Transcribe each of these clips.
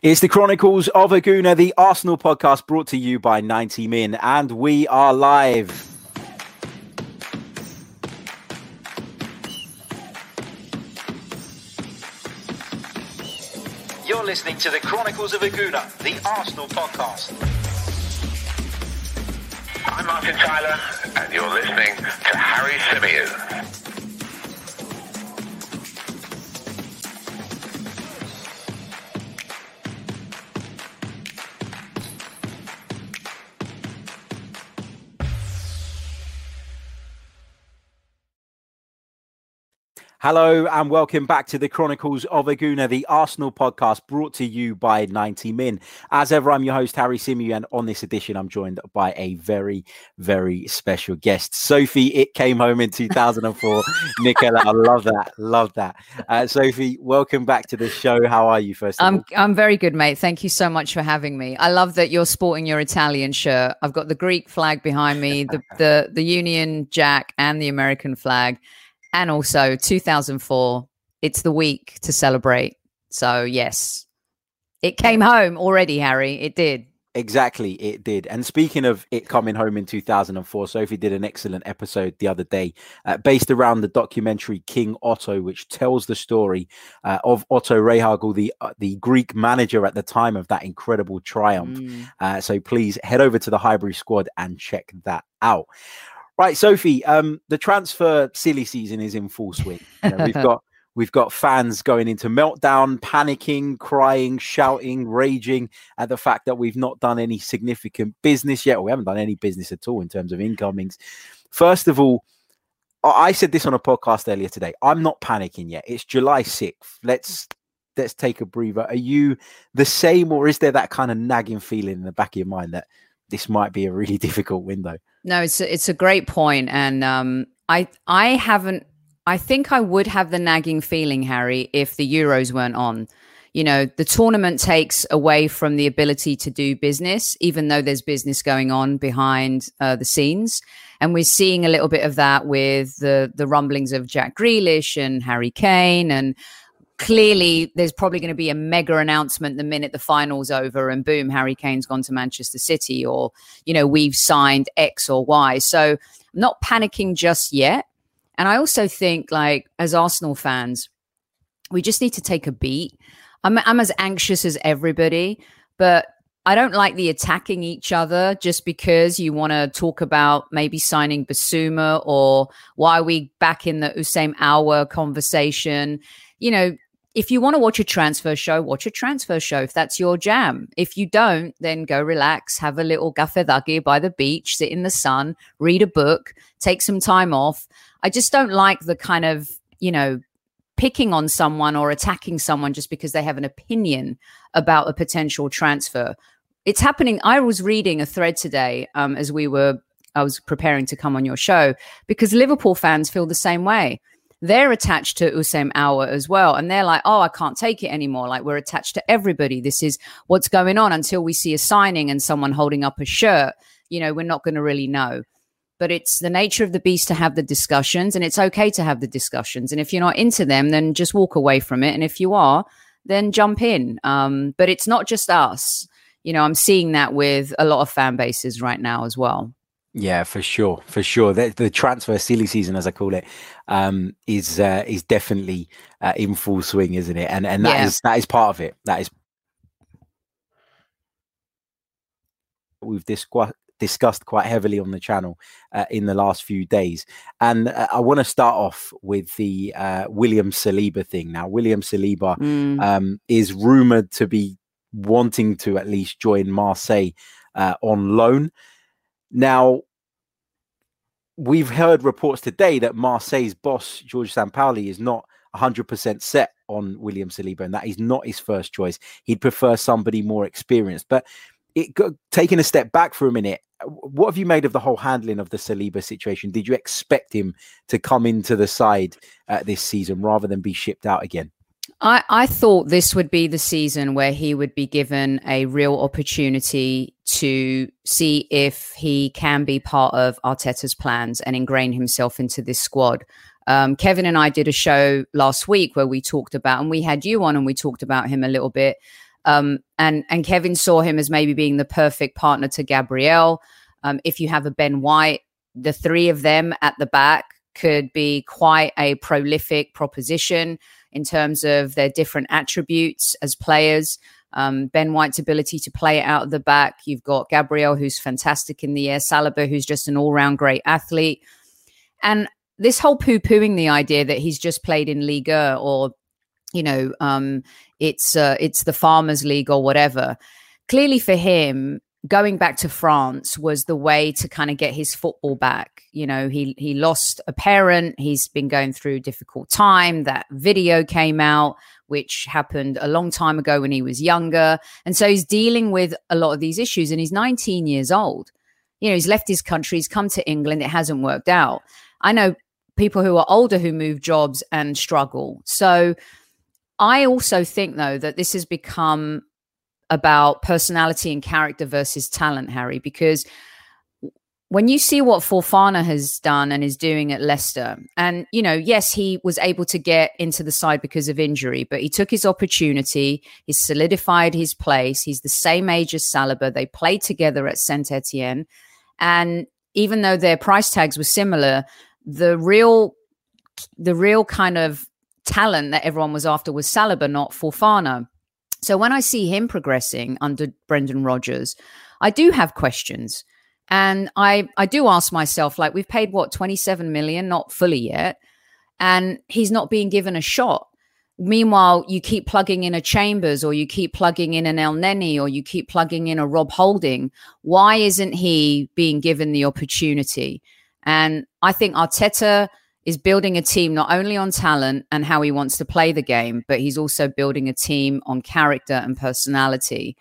It's the Chronicles of a Gooner, the Arsenal podcast brought to you by 90 Min, and we are live. You're listening to the Chronicles of a Gooner, the Arsenal podcast. I'm Martin Tyler, and you're listening to Harry Symeou. Hello and welcome back to the Chronicles of a Gooner, the Arsenal podcast brought to you by 90 Min. As ever, I'm your host, Harry Symeou, and on this edition, I'm joined by a very, very special guest, Sophie. It came home in 2004. Nicola, I love that. Love that. Uh, Sophie, welcome back to the show. How are you, first I'm, I'm very good, mate. Thank you so much for having me. I love that you're sporting your Italian shirt. I've got the Greek flag behind me, the, the, the Union Jack, and the American flag and also 2004 it's the week to celebrate. So yes. It came home already harry. It did. Exactly it did. And speaking of it coming home in 2004 sophie did an excellent episode the other day uh, based around the documentary king otto which tells the story uh, of otto Rehhagel, the uh, the greek manager at the time of that incredible triumph. Mm. Uh, so please head over to the highbury squad and check that out Right, Sophie. Um, the transfer silly season is in full swing. You know, we've got we've got fans going into meltdown, panicking, crying, shouting, raging at the fact that we've not done any significant business yet, or we haven't done any business at all in terms of incomings. First of all, I said this on a podcast earlier today. I'm not panicking yet. It's July 6th. Let's let's take a breather. Are you the same, or is there that kind of nagging feeling in the back of your mind that this might be a really difficult window? No, it's a, it's a great point, and um, I I haven't. I think I would have the nagging feeling, Harry, if the Euros weren't on. You know, the tournament takes away from the ability to do business, even though there's business going on behind uh, the scenes. And we're seeing a little bit of that with the the rumblings of Jack Grealish and Harry Kane and clearly there's probably going to be a mega announcement the minute the final's over and boom harry kane's gone to manchester city or you know we've signed x or y. So i'm not panicking just yet. And i also think like as arsenal fans we just need to take a beat. I'm, I'm as anxious as everybody but I don't like the attacking each other just because you want to talk about maybe signing Bissouma or why are we back in the Houssem Aouar conversation. You know, if you want to watch a transfer show, watch a transfer show if that's your jam. If you don't, then go relax, have a little gafedagi by the beach, sit in the sun, read a book, take some time off. I just don't like the kind of, you know, picking on someone or attacking someone just because they have an opinion about a potential transfer. It's happening. I was reading a thread today um, as we were, I was preparing to come on your show because Liverpool fans feel the same way they're attached to Houssem Aouar as well. And they're like, oh, I can't take it anymore. Like we're attached to everybody. This is what's going on until we see a signing and someone holding up a shirt. You know, we're not going to really know. But it's the nature of the beast to have the discussions, and it's okay to have the discussions. And if you're not into them, then just walk away from it. And if you are, then jump in. Um, but it's not just us. You know, I'm seeing that with a lot of fan bases right now as well. Yeah, for sure, for sure. The, the, transfer silly season, as I call it, um, is uh, is definitely uh, in full swing, isn't it? And and that yeah. is that is part of it. That is we've discussed discussed quite heavily on the channel uh, in the last few days. And uh, I want to start off with the uh, William Saliba thing. Now, William Saliba mm. um, is rumored to be wanting to at least join Marseille uh, on loan. Now, we've heard reports today that Marseille's boss, George Sampaoli, is not 100% set on William Saliba and that is not his first choice. He'd prefer somebody more experienced. But it, got, taking a step back for a minute, what have you made of the whole handling of the Saliba situation? Did you expect him to come into the side uh, this season rather than be shipped out again? I, I thought this would be the season where he would be given a real opportunity to see if he can be part of Arteta's plans and ingrain himself into this squad. Um, Kevin and I did a show last week where we talked about, and we had you on and we talked about him a little bit. Um, and and Kevin saw him as maybe being the perfect partner to Gabriel. Um, if you have a Ben White, the three of them at the back could be quite a prolific proposition in terms of their different attributes as players. Um, ben White's ability to play out of the back. You've got Gabriel, who's fantastic in the air. Saliba, who's just an all round great athlete. And this whole poo pooing the idea that he's just played in Liga or, you know, um, it's uh, it's the Farmers League or whatever. Clearly, for him, going back to France was the way to kind of get his football back. You know, he he lost a parent. He's been going through a difficult time. That video came out, which happened a long time ago when he was younger, and so he's dealing with a lot of these issues. And he's 19 years old. You know, he's left his country. He's come to England. It hasn't worked out. I know people who are older who move jobs and struggle. So I also think though that this has become about personality and character versus talent, Harry, because when you see what Fofana has done and is doing at Leicester, and you know, yes, he was able to get into the side because of injury, but he took his opportunity. He solidified his place. He's the same age as Saliba. They played together at Saint Etienne, and even though their price tags were similar, the real, the real kind of talent that everyone was after was Saliba, not Fofana. So when I see him progressing under Brendan Rodgers, I do have questions. And I, I do ask myself, like, we've paid what, 27 million, not fully yet, and he's not being given a shot. Meanwhile, you keep plugging in a Chambers or you keep plugging in an Elneny or you keep plugging in a Rob Holding. Why isn't he being given the opportunity? And I think Arteta is building a team not only on talent and how he wants to play the game, but he's also building a team on character and personality.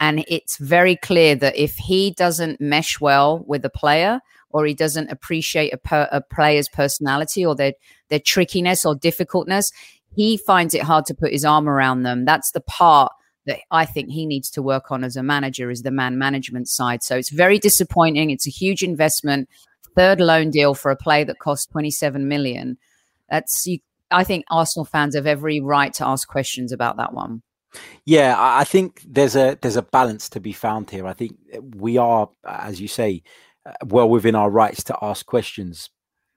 And it's very clear that if he doesn't mesh well with a player or he doesn't appreciate a, per, a player's personality or their, their trickiness or difficultness, he finds it hard to put his arm around them. That's the part that I think he needs to work on as a manager is the man management side. So it's very disappointing. It's a huge investment third loan deal for a play that cost 27 million. That's you, I think Arsenal fans have every right to ask questions about that one. Yeah, I think there's a there's a balance to be found here. I think we are, as you say, uh, well within our rights to ask questions,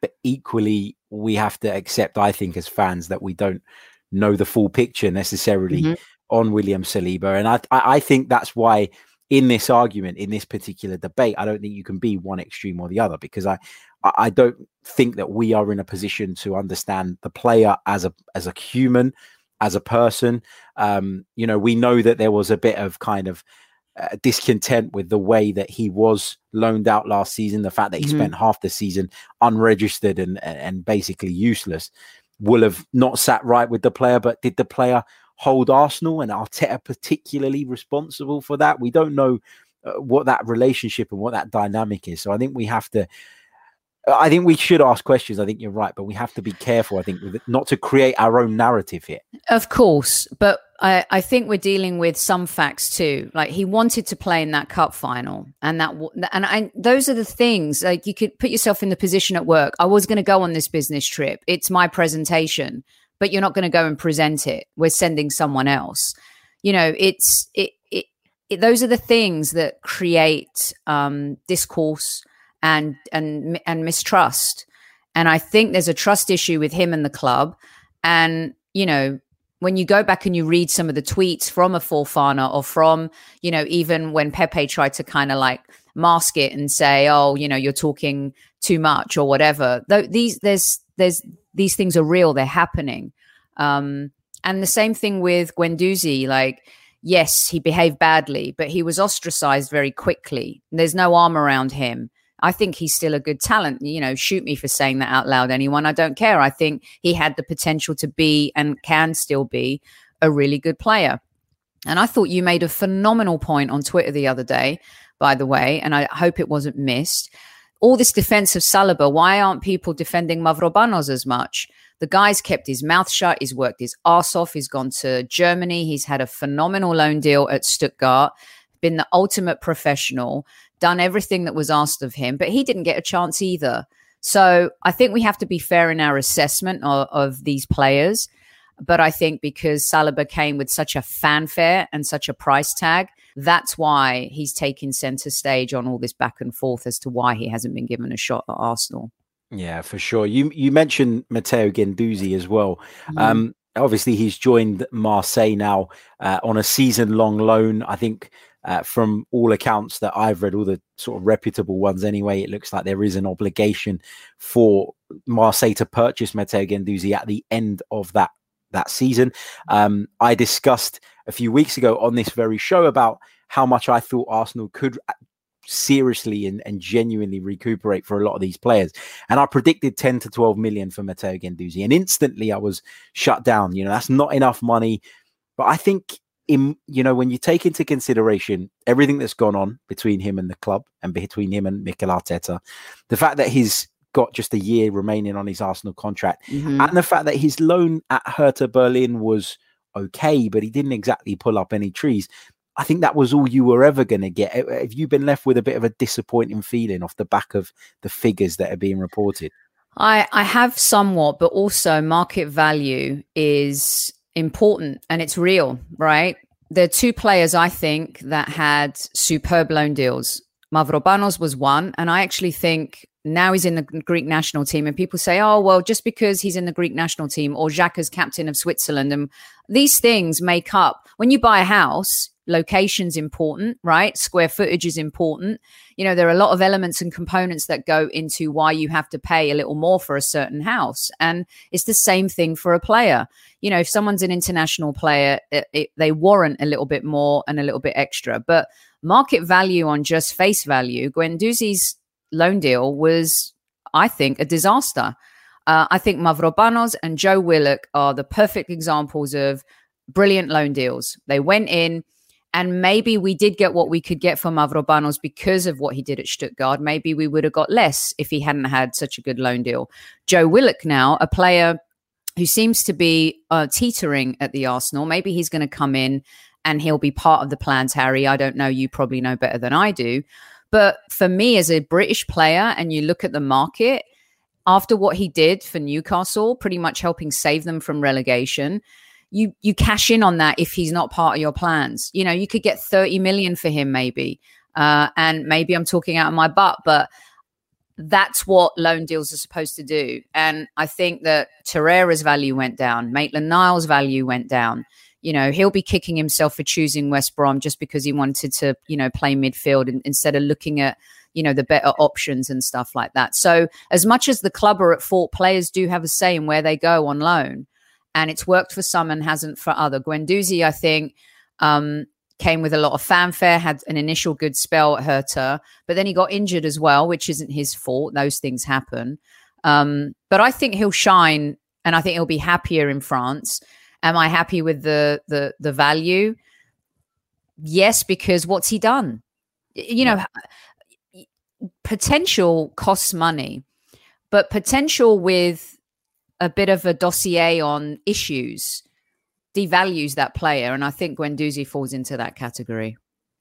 but equally we have to accept, I think, as fans, that we don't know the full picture necessarily mm-hmm. on William Saliba, and I I think that's why in this argument, in this particular debate, I don't think you can be one extreme or the other because I, I don't think that we are in a position to understand the player as a as a human, as a person. Um, you know, we know that there was a bit of kind of uh, discontent with the way that he was loaned out last season. The fact that he mm-hmm. spent half the season unregistered and and basically useless will have not sat right with the player. But did the player hold Arsenal and Arteta particularly responsible for that. We don't know uh, what that relationship and what that dynamic is. So I think we have to. I think we should ask questions. I think you're right, but we have to be careful. I think not to create our own narrative here. Of course, but I, I think we're dealing with some facts too. Like he wanted to play in that cup final, and that and I, those are the things. Like you could put yourself in the position at work. I was going to go on this business trip. It's my presentation but you're not going to go and present it. We're sending someone else. You know, it's it, it, it those are the things that create um, discourse and and and mistrust. And I think there's a trust issue with him and the club. And you know, when you go back and you read some of the tweets from a Fofana or from, you know, even when Pepe tried to kind of like mask it and say, oh, you know, you're talking too much or whatever. Though these there's there's these things are real, they're happening. Um, and the same thing with Guendouzi, like, yes, he behaved badly, but he was ostracized very quickly. There's no arm around him. I think he's still a good talent. You know, shoot me for saying that out loud, anyone. I don't care. I think he had the potential to be and can still be a really good player. And I thought you made a phenomenal point on Twitter the other day, by the way, and I hope it wasn't missed all this defense of Saliba, why aren't people defending Mavropanos as much? The guy's kept his mouth shut. He's worked his ass off. He's gone to Germany. He's had a phenomenal loan deal at Stuttgart, been the ultimate professional, done everything that was asked of him, but he didn't get a chance either. So I think we have to be fair in our assessment of, of these players. But I think because Saliba came with such a fanfare and such a price tag, that's why he's taking center stage on all this back and forth as to why he hasn't been given a shot at Arsenal. Yeah, for sure. You you mentioned Matteo Guendouzi as well. Mm. Um, obviously, he's joined Marseille now uh, on a season long loan. I think uh, from all accounts that I've read, all the sort of reputable ones anyway, it looks like there is an obligation for Marseille to purchase Matteo Guendouzi at the end of that that season. Um, I discussed a few weeks ago on this very show about how much I thought Arsenal could seriously and, and genuinely recuperate for a lot of these players. And I predicted 10 to 12 million for Matteo Guendouzi. And instantly I was shut down. You know, that's not enough money. But I think in you know, when you take into consideration everything that's gone on between him and the club and between him and Mikel Arteta, the fact that he's got just a year remaining on his Arsenal contract, mm-hmm. and the fact that his loan at Hertha Berlin was okay, but he didn't exactly pull up any trees. I think that was all you were ever going to get. Eh, eh, have you been left with a bit of a disappointing feeling off the back of the figures that are being reported? I, I have somewhat, but also market value is important and it's real, right? There are two players I think that had superb loan deals. Mavropanos was one, and I actually think now he's in the Greek national team, and people say, "Oh, well, just because he's in the Greek national team or Xhaka's captain of Switzerland," and these things make up. When you buy a house, location's important, right? Square footage is important. You know, there are a lot of elements and components that go into why you have to pay a little more for a certain house. And it's the same thing for a player. You know, if someone's an international player, it, it, they warrant a little bit more and a little bit extra. But market value on just face value, Guendouzi's loan deal was, I think, a disaster. Uh, I think Mavropanos and Joe Willock are the perfect examples of brilliant loan deals. They went in, and maybe we did get what we could get from Mavropanos because of what he did at Stuttgart. Maybe we would have got less if he hadn't had such a good loan deal. Joe Willock now, a player who seems to be uh, teetering at the Arsenal. Maybe he's going to come in and he'll be part of the plans, Harry. I don't know. You probably know better than I do. But for me, as a British player, and you look at the market, after what he did for Newcastle, pretty much helping save them from relegation, you you cash in on that if he's not part of your plans. You know, you could get 30 million for him maybe. Uh, and maybe I'm talking out of my butt, but that's what loan deals are supposed to do. And I think that Torreira's value went down, Maitland Niles' value went down. You know, he'll be kicking himself for choosing West Brom just because he wanted to, you know, play midfield in, instead of looking at, you know, the better options and stuff like that. So, as much as the club are at fault, players do have a say in where they go on loan and it's worked for some and hasn't for other. Guendouzi, I think, um, came with a lot of fanfare, had an initial good spell at Hertha, but then he got injured as well, which isn't his fault. Those things happen. Um, but I think he'll shine, and I think he'll be happier in France. Am I happy with the the the value? Yes, because what's he done? You know, potential costs money, but potential with a bit of a dossier on issues devalues that player. And I think Guendouzi falls into that category.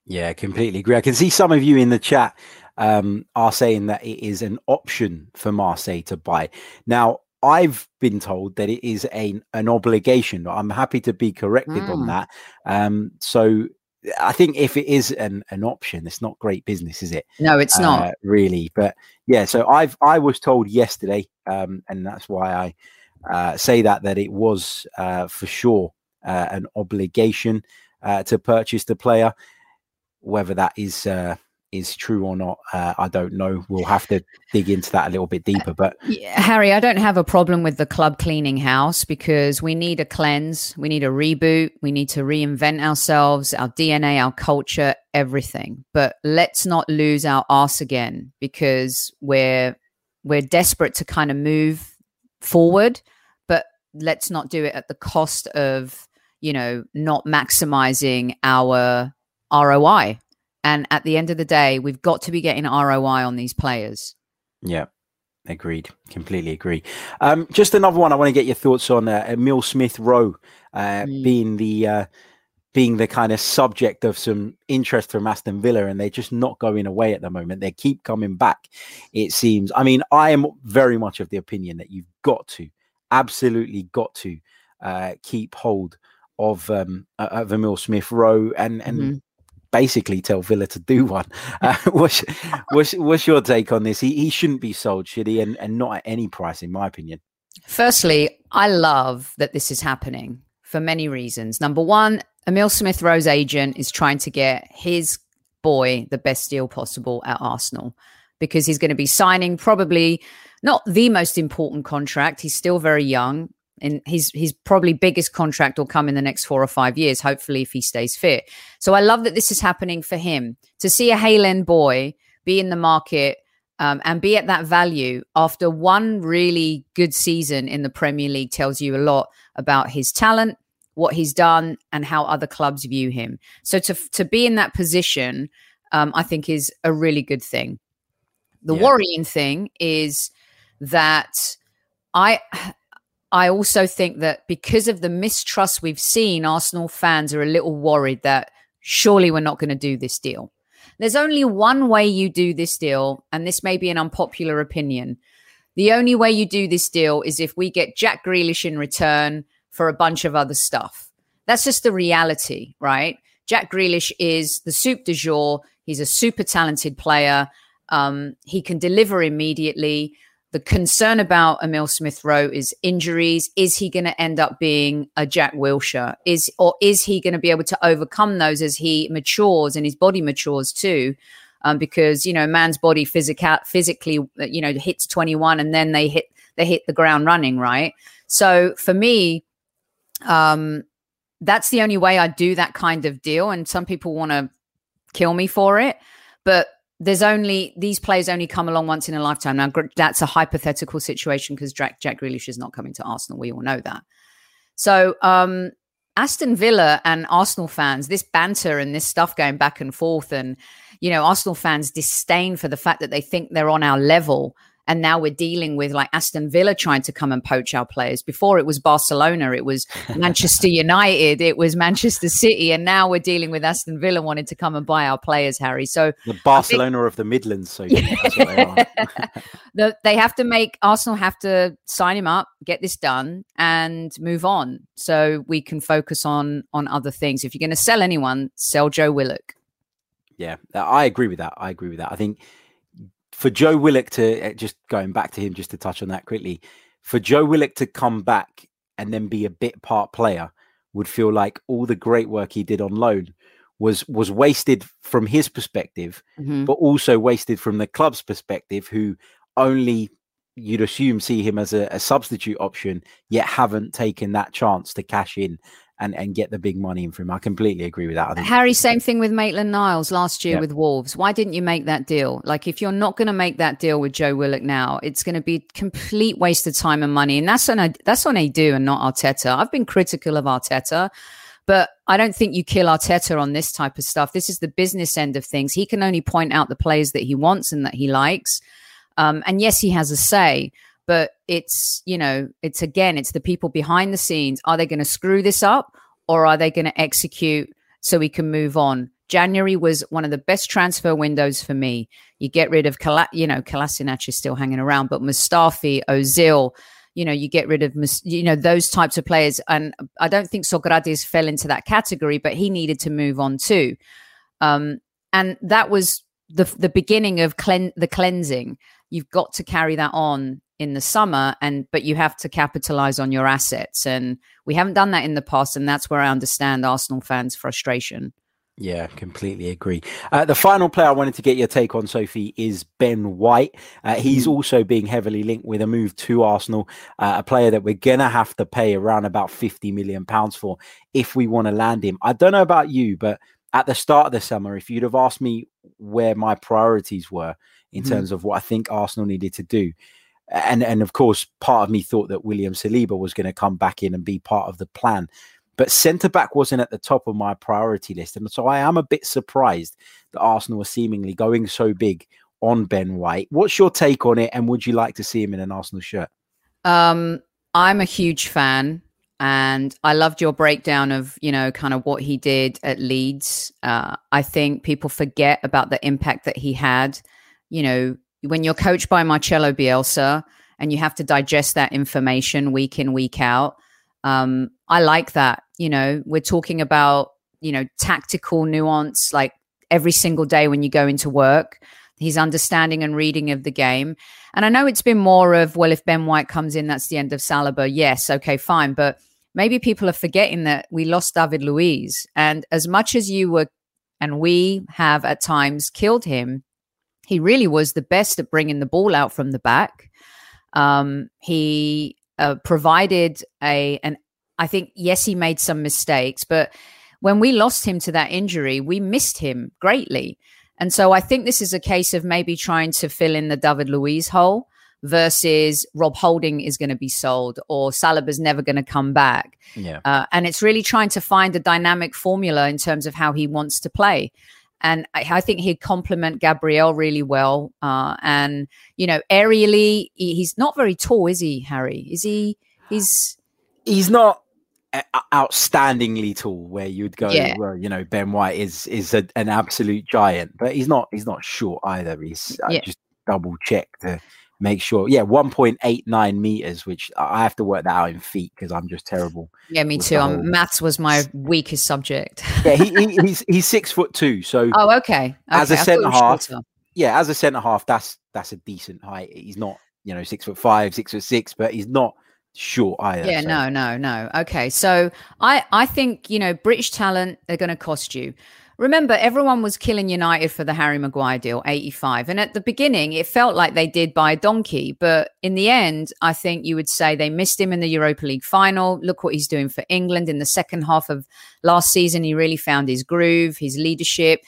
Yeah, completely agree. I can see some of you in the chat um, are saying that it is an option for Marseille to buy. Now, I've been told that it is a, an obligation. I'm happy to be corrected mm. on that. Um, so I think if it is an, an option, it's not great business, is it? No, it's uh, not really. But yeah, so I've I was told yesterday, um, and that's why I uh, say that that it was uh, for sure uh, an obligation uh, to purchase the player. Whether that is uh, is true or not, uh, I don't know. We'll have to dig into that a little bit deeper. But Harry, I don't have a problem with the club cleaning house because we need a cleanse, we need a reboot, we need to reinvent ourselves, our DNA, our culture, everything. But let's not lose our ass again because we're we're desperate to kind of move forward, but let's not do it at the cost of you know not maximizing our ROI and at the end of the day, we've got to be getting ROI on these players. Yeah. Agreed. Completely agree. Um, just another one I want to get your thoughts on uh, Emile Smith Rowe uh, mm. being the uh, being the kind of subject of some interest from Aston Villa, and they're just not going away at the moment. They keep coming back. It seems. I mean, I am very much of the opinion that you've got to, absolutely got to, uh, keep hold of um, of Emile Smith Rowe and and mm-hmm. Basically tell Villa to do one. Uh, what's, what's what's your take on this? He he shouldn't be sold, should he? And and not at any price, in my opinion. Firstly, I love that this is happening for many reasons. Number one, Emile Smith Rowe's agent is trying to get his boy the best deal possible at Arsenal because he's going to be signing probably not the most important contract. He's still very young. And his his probably biggest contract will come in the next four or five years, hopefully, if he stays fit. So I love that this is happening for him to see a Hale End boy be in the market um, and be at that value after one really good season in the Premier League tells you a lot about his talent, what he's done, and how other clubs view him. So to to be in that position, um, I think is a really good thing. The yeah. worrying thing is that I I also think that because of the mistrust we've seen, Arsenal fans are a little worried that surely we're not going to do this deal. There's only one way you do this deal, and this may be an unpopular opinion. The only way you do this deal is if we get Jack Grealish in return for a bunch of other stuff. That's just the reality, right? Jack Grealish is the soup du jour. He's a super talented player. Um, he can deliver immediately. The concern about Emile Smith Rowe is injuries. Is he going to end up being a Jack Wilshere? Is or is he going to be able to overcome those as he matures and his body matures too? Um, because you know, man's body physical physically, you know, hits twenty one and then they hit they hit the ground running, right? So for me, um, that's the only way I do that kind of deal. And some people want to kill me for it, but there's only these players only come along once in a lifetime. Now that's a hypothetical situation because Jack Jack Grealish is not coming to Arsenal. We all know that. So um, Aston Villa and Arsenal fans, this banter and this stuff going back and forth, and you know Arsenal fans disdain for the fact that they think they're on our level and now we're dealing with like Aston Villa trying to come and poach our players. Before it was Barcelona, it was Manchester United, it was Manchester City, and now we're dealing with Aston Villa wanting to come and buy our players, Harry. So the Barcelona think, of the Midlands, so they, the, they have to make Arsenal have to sign him up, get this done, and move on, so we can focus on on other things. If you're going to sell anyone, sell Joe Willock. Yeah, I agree with that. I agree with that. I think for Joe Willock to uh, just going back to him, just to touch on that quickly, for Joe Willock to come back and then be a bit part player would feel like all the great work he did on loan was was wasted from his perspective, mm-hmm. but also wasted from the club's perspective, who only you'd assume see him as a, a, substitute option, yet haven't taken that chance to cash in and, and get the big money in for him. I completely agree with that. Harry, same thing with Maitland Niles last year yep. with Wolves. Why didn't you make that deal? Like, if you're not going to make that deal with Joe Willock now, it's going to be complete waste of time and money. And that's on that's on Edu and not Arteta. I've been critical of Arteta. But I don't think you kill Arteta on this type of stuff. This is the business end of things. He can only point out the players that he wants and that he likes. Um, and yes, he has a say, but it's you know it's again it's the people behind the scenes. Are they going to screw this up or are they going to execute so we can move on? January was one of the best transfer windows for me. You get rid of Kala, you know Kolasinac is still hanging around but mustafi ozil you know you get rid of you know those types of players. And i don't think sokratis fell into that category but he needed to move on too. Um, and that was the the beginning of the cleansing. You've got to carry that on in the summer and but you have to capitalize on your assets and we haven't done that in the past and that's where i understand arsenal fans frustration yeah, completely agree. Uh, the final player I wanted to get your take on, Sophie, is Ben White. Uh, he's mm. also being heavily linked with a move to Arsenal, uh, a player that we're going to have to pay around about 50 million pounds for if we want to land him. I don't know about you, but at the start of the summer, if you'd have asked me where my priorities were in mm. terms of what I think Arsenal needed to do, and and of course, part of me thought that William Saliba was going to come back in and be part of the plan. But centre back wasn't at the top of my priority list. And so I am a bit surprised that Arsenal are seemingly going so big on Ben White. What's your take on it? And would you like to see him in an Arsenal shirt? Um, I'm a huge fan. And I loved your breakdown of, you know, kind of what he did at Leeds. Uh, I think people forget about the impact that he had. You know, when you're coached by Marcelo Bielsa and you have to digest that information week in, week out, Um, I like that. You know, we're talking about you know tactical nuance, like every single day when you go into work. His understanding and reading of the game. And I know it's been more of, well, if Ben White comes in, that's the end of Saliba. Yes, okay, fine. But maybe people are forgetting that we lost David Luiz. And as much as you were, and we have at times killed him, he really was the best at bringing the ball out from the back. Um, he uh, provided a, and I think, yes, he made some mistakes, but when we lost him to that injury, we missed him greatly. And so I think this is a case of maybe trying to fill in the David Luiz hole versus Rob Holding is going to be sold or Saliba's never going to come back. Yeah. Uh, and it's really trying to find a dynamic formula in terms of how he wants to play. And I, I think he'd complement Gabriel really well. Uh, and, you know, aerially, he, he's not very tall, is he, Harry? Is he? He's. He's not outstandingly tall where you'd go Yeah. well, you know ben white is is a, an absolute giant but he's not he's not short either he's I Yeah. just double check to make sure yeah 1.89 meters which i have to work that out in feet because i'm just terrible Yeah, me too. Um, maths was my weakest subject. yeah he, he, he's he's six foot two so oh, okay. As a Okay, I thought centre-half, shorter. yeah as a center half that's that's a decent height he's not you know six foot five six foot six but he's not short either Yeah, so- no, no, no. Okay, so I I think you know British talent they're going to cost you. Remember, everyone was killing United for the Harry Maguire deal, eighty five, and at the beginning it felt like they did buy a donkey, but in the end, I think you would say they missed him in the Europa League final. Look what he's doing for England in the second half of last season. He really found his groove, his leadership,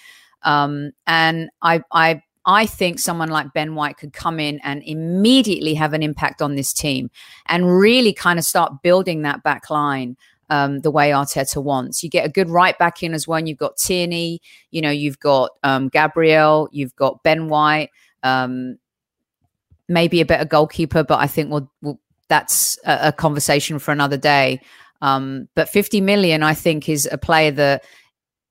um, and I I. I think someone like Ben White could come in and immediately have an impact on this team and really kind of start building that back line um, the way Arteta wants. You get a good right back in as well. And you've got Tierney, you know, you've got um, Gabriel, you've got Ben White, um, maybe a better goalkeeper, but I think we'll, we'll, that's a, a conversation for another day. Um, but 50 million, I think, is a player that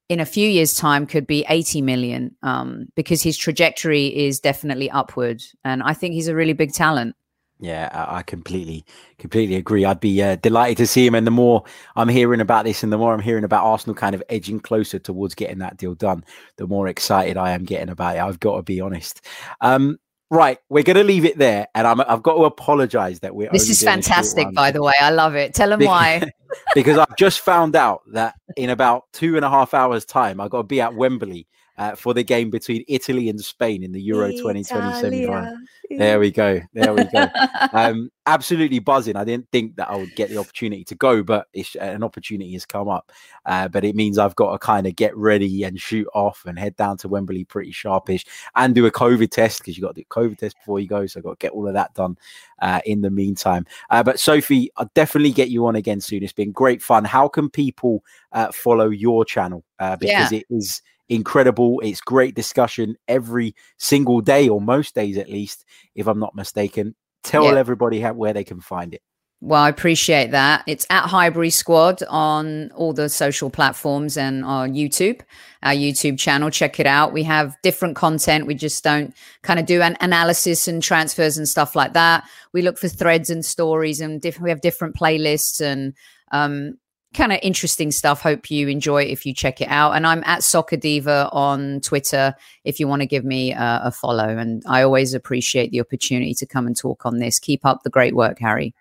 in a few years' time could be 80 million um, because his trajectory is definitely upward. And I think he's a really big talent. Yeah, I I completely, completely agree. I'd be uh, delighted to see him. And the more I'm hearing about this, and the more I'm hearing about Arsenal kind of edging closer towards getting that deal done, the more excited I am getting about it. I've got to be honest. Um, right, we're going to leave it there, and I'm, I've got to apologise that we're. This is doing a short fantastic, by the way. I love it. Tell them why. because I've just found out that in about two and a half hours' time, I've got to be at Wembley uh, for the game between Italy and Spain in the Euro 2020 semi final. There we go. There we go. um, absolutely buzzing. I didn't think that I would get the opportunity to go, but it's, an opportunity has come up. Uh, but it means I've got to kind of get ready and shoot off and head down to Wembley pretty sharpish and do a COVID test because you got to do a COVID test before you go. So I've got to get all of that done uh, in the meantime. Uh, but Sophie, I'll definitely get you on again soon. It's been great fun. How can people uh, follow your channel? Uh, because it is incredible. It's great discussion every single day or most days at least, if I'm not mistaken. Tell Yeah. everybody how, where they can find it. Well, I appreciate that. It's at Highbury Squad on all the social platforms and on YouTube, our YouTube channel. Check it out. We have different content. We just don't kind of do an analysis and transfers and stuff like that. We look for threads and stories and different. We have different playlists and um, kind of interesting stuff. Hope you enjoy it if you check it out. And I'm at Soccer Diva on Twitter if you want to give me uh, a follow. And I always appreciate the opportunity to come and talk on this. Keep up the great work, Harry.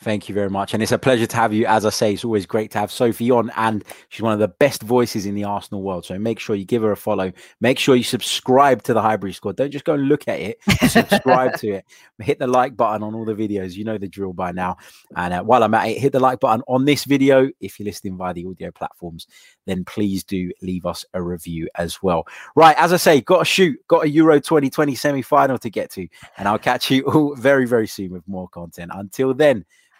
Thank you very much. And it's a pleasure to have you. As I say, it's always great to have Sophie on, and she's one of the best voices in the Arsenal world. So make sure you give her a follow. Make sure you subscribe to the Highbury Squad. Don't just go and look at it, subscribe to it. Hit the like button on all the videos. You know the drill by now. And uh, while I'm at it, hit the like button on this video. If you're listening via the audio platforms, then please do leave us a review as well. Right. As I say, got to shoot, got a Euro 2020 semi final to get to. And I'll catch you all very, very soon with more content. Until then,